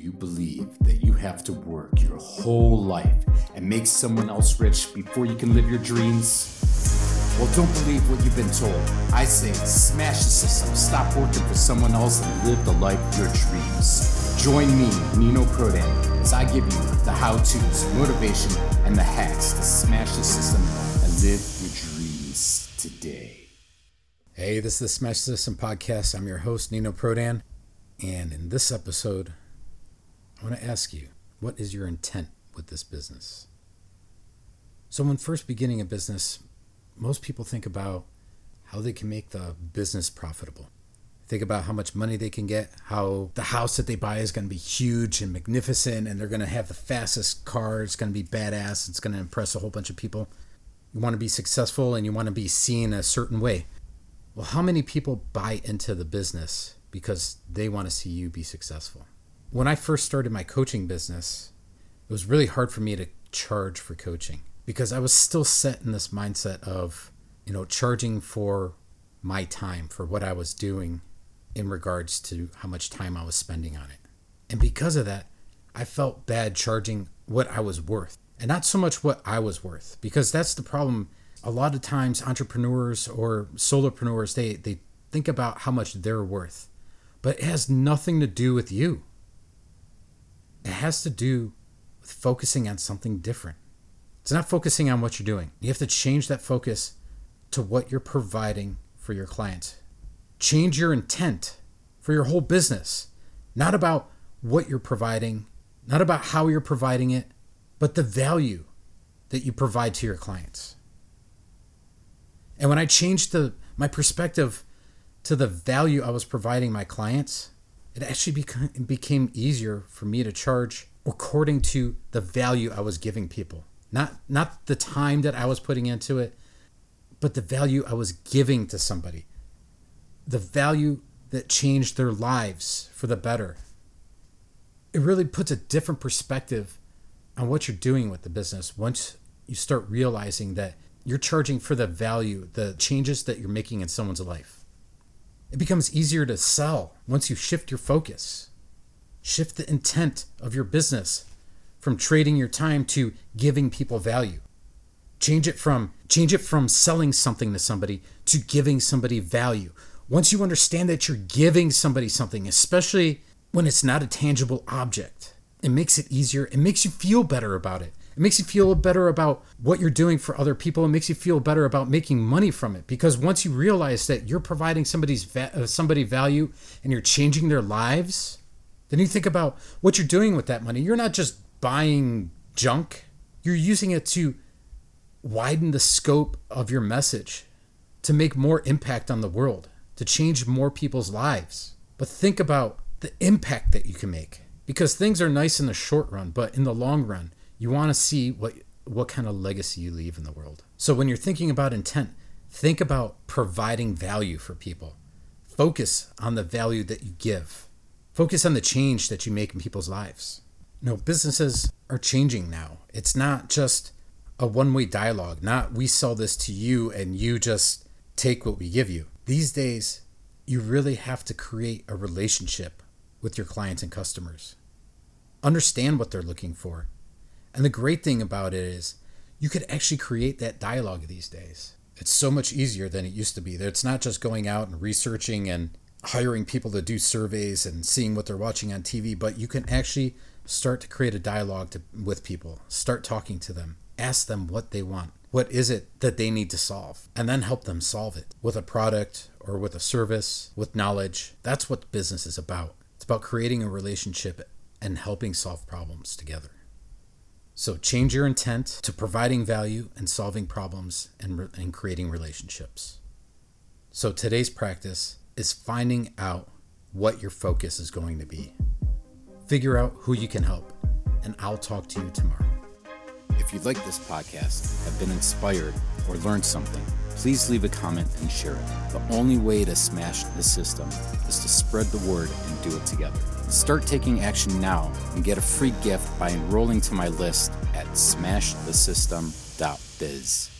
you believe that you have to work your whole life and make someone else rich before you can live your dreams? Well, don't believe what you've been told. I say smash the system, stop working for someone else, and live the life of your dreams. Join me, Nino Prodan, as I give you the how to's, motivation, and the hacks to smash the system and live your dreams today. Hey, this is the Smash System Podcast. I'm your host, Nino Prodan. And in this episode, I want to ask you what is your intent with this business? So, when first beginning a business, most people think about how they can make the business profitable. Think about how much money they can get, how the house that they buy is going to be huge and magnificent, and they're going to have the fastest car. It's going to be badass. It's going to impress a whole bunch of people. You want to be successful and you want to be seen a certain way. Well, how many people buy into the business because they want to see you be successful. When I first started my coaching business, it was really hard for me to charge for coaching because I was still set in this mindset of, you know, charging for my time, for what I was doing in regards to how much time I was spending on it. And because of that, I felt bad charging what I was worth and not so much what I was worth because that's the problem. A lot of times entrepreneurs or solopreneurs, they, they think about how much they're worth but it has nothing to do with you. It has to do with focusing on something different. It's not focusing on what you're doing. You have to change that focus to what you're providing for your clients. Change your intent for your whole business, not about what you're providing, not about how you're providing it, but the value that you provide to your clients. And when I changed the, my perspective to the value I was providing my clients, it actually became, became easier for me to charge according to the value I was giving people. Not not the time that I was putting into it, but the value I was giving to somebody. The value that changed their lives for the better. It really puts a different perspective on what you're doing with the business once you start realizing that you're charging for the value, the changes that you're making in someone's life. It becomes easier to sell once you shift your focus. Shift the intent of your business from trading your time to giving people value. Change it from change it from selling something to somebody to giving somebody value. Once you understand that you're giving somebody something, especially when it's not a tangible object, it makes it easier. It makes you feel better about it. It makes you feel better about what you're doing for other people. It makes you feel better about making money from it because once you realize that you're providing somebody's va- uh, somebody value and you're changing their lives, then you think about what you're doing with that money. You're not just buying junk. You're using it to widen the scope of your message, to make more impact on the world, to change more people's lives. But think about the impact that you can make because things are nice in the short run, but in the long run, you want to see what what kind of legacy you leave in the world. So when you're thinking about intent, think about providing value for people. Focus on the value that you give. Focus on the change that you make in people's lives. You know, businesses are changing now. It's not just a one-way dialogue, not we sell this to you and you just take what we give you. These days, you really have to create a relationship with your clients and customers. Understand what they're looking for and the great thing about it is you could actually create that dialogue these days. It's so much easier than it used to be. It's not just going out and researching and hiring people to do surveys and seeing what they're watching on TV, but you can actually start to create a dialogue to, with people, start talking to them, ask them what they want. What is it that they need to solve? And then help them solve it with a product or with a service, with knowledge. That's what business is about. It's about creating a relationship and helping solve problems together. So change your intent to providing value and solving problems and, and creating relationships. So today's practice is finding out what your focus is going to be. Figure out who you can help, and I'll talk to you tomorrow. If you like this podcast, have been inspired, or learned something, please leave a comment and share it. The only way to smash the system is to spread the word and do it together. Start taking action now and get a free gift by enrolling to my list at smashthesystem.biz.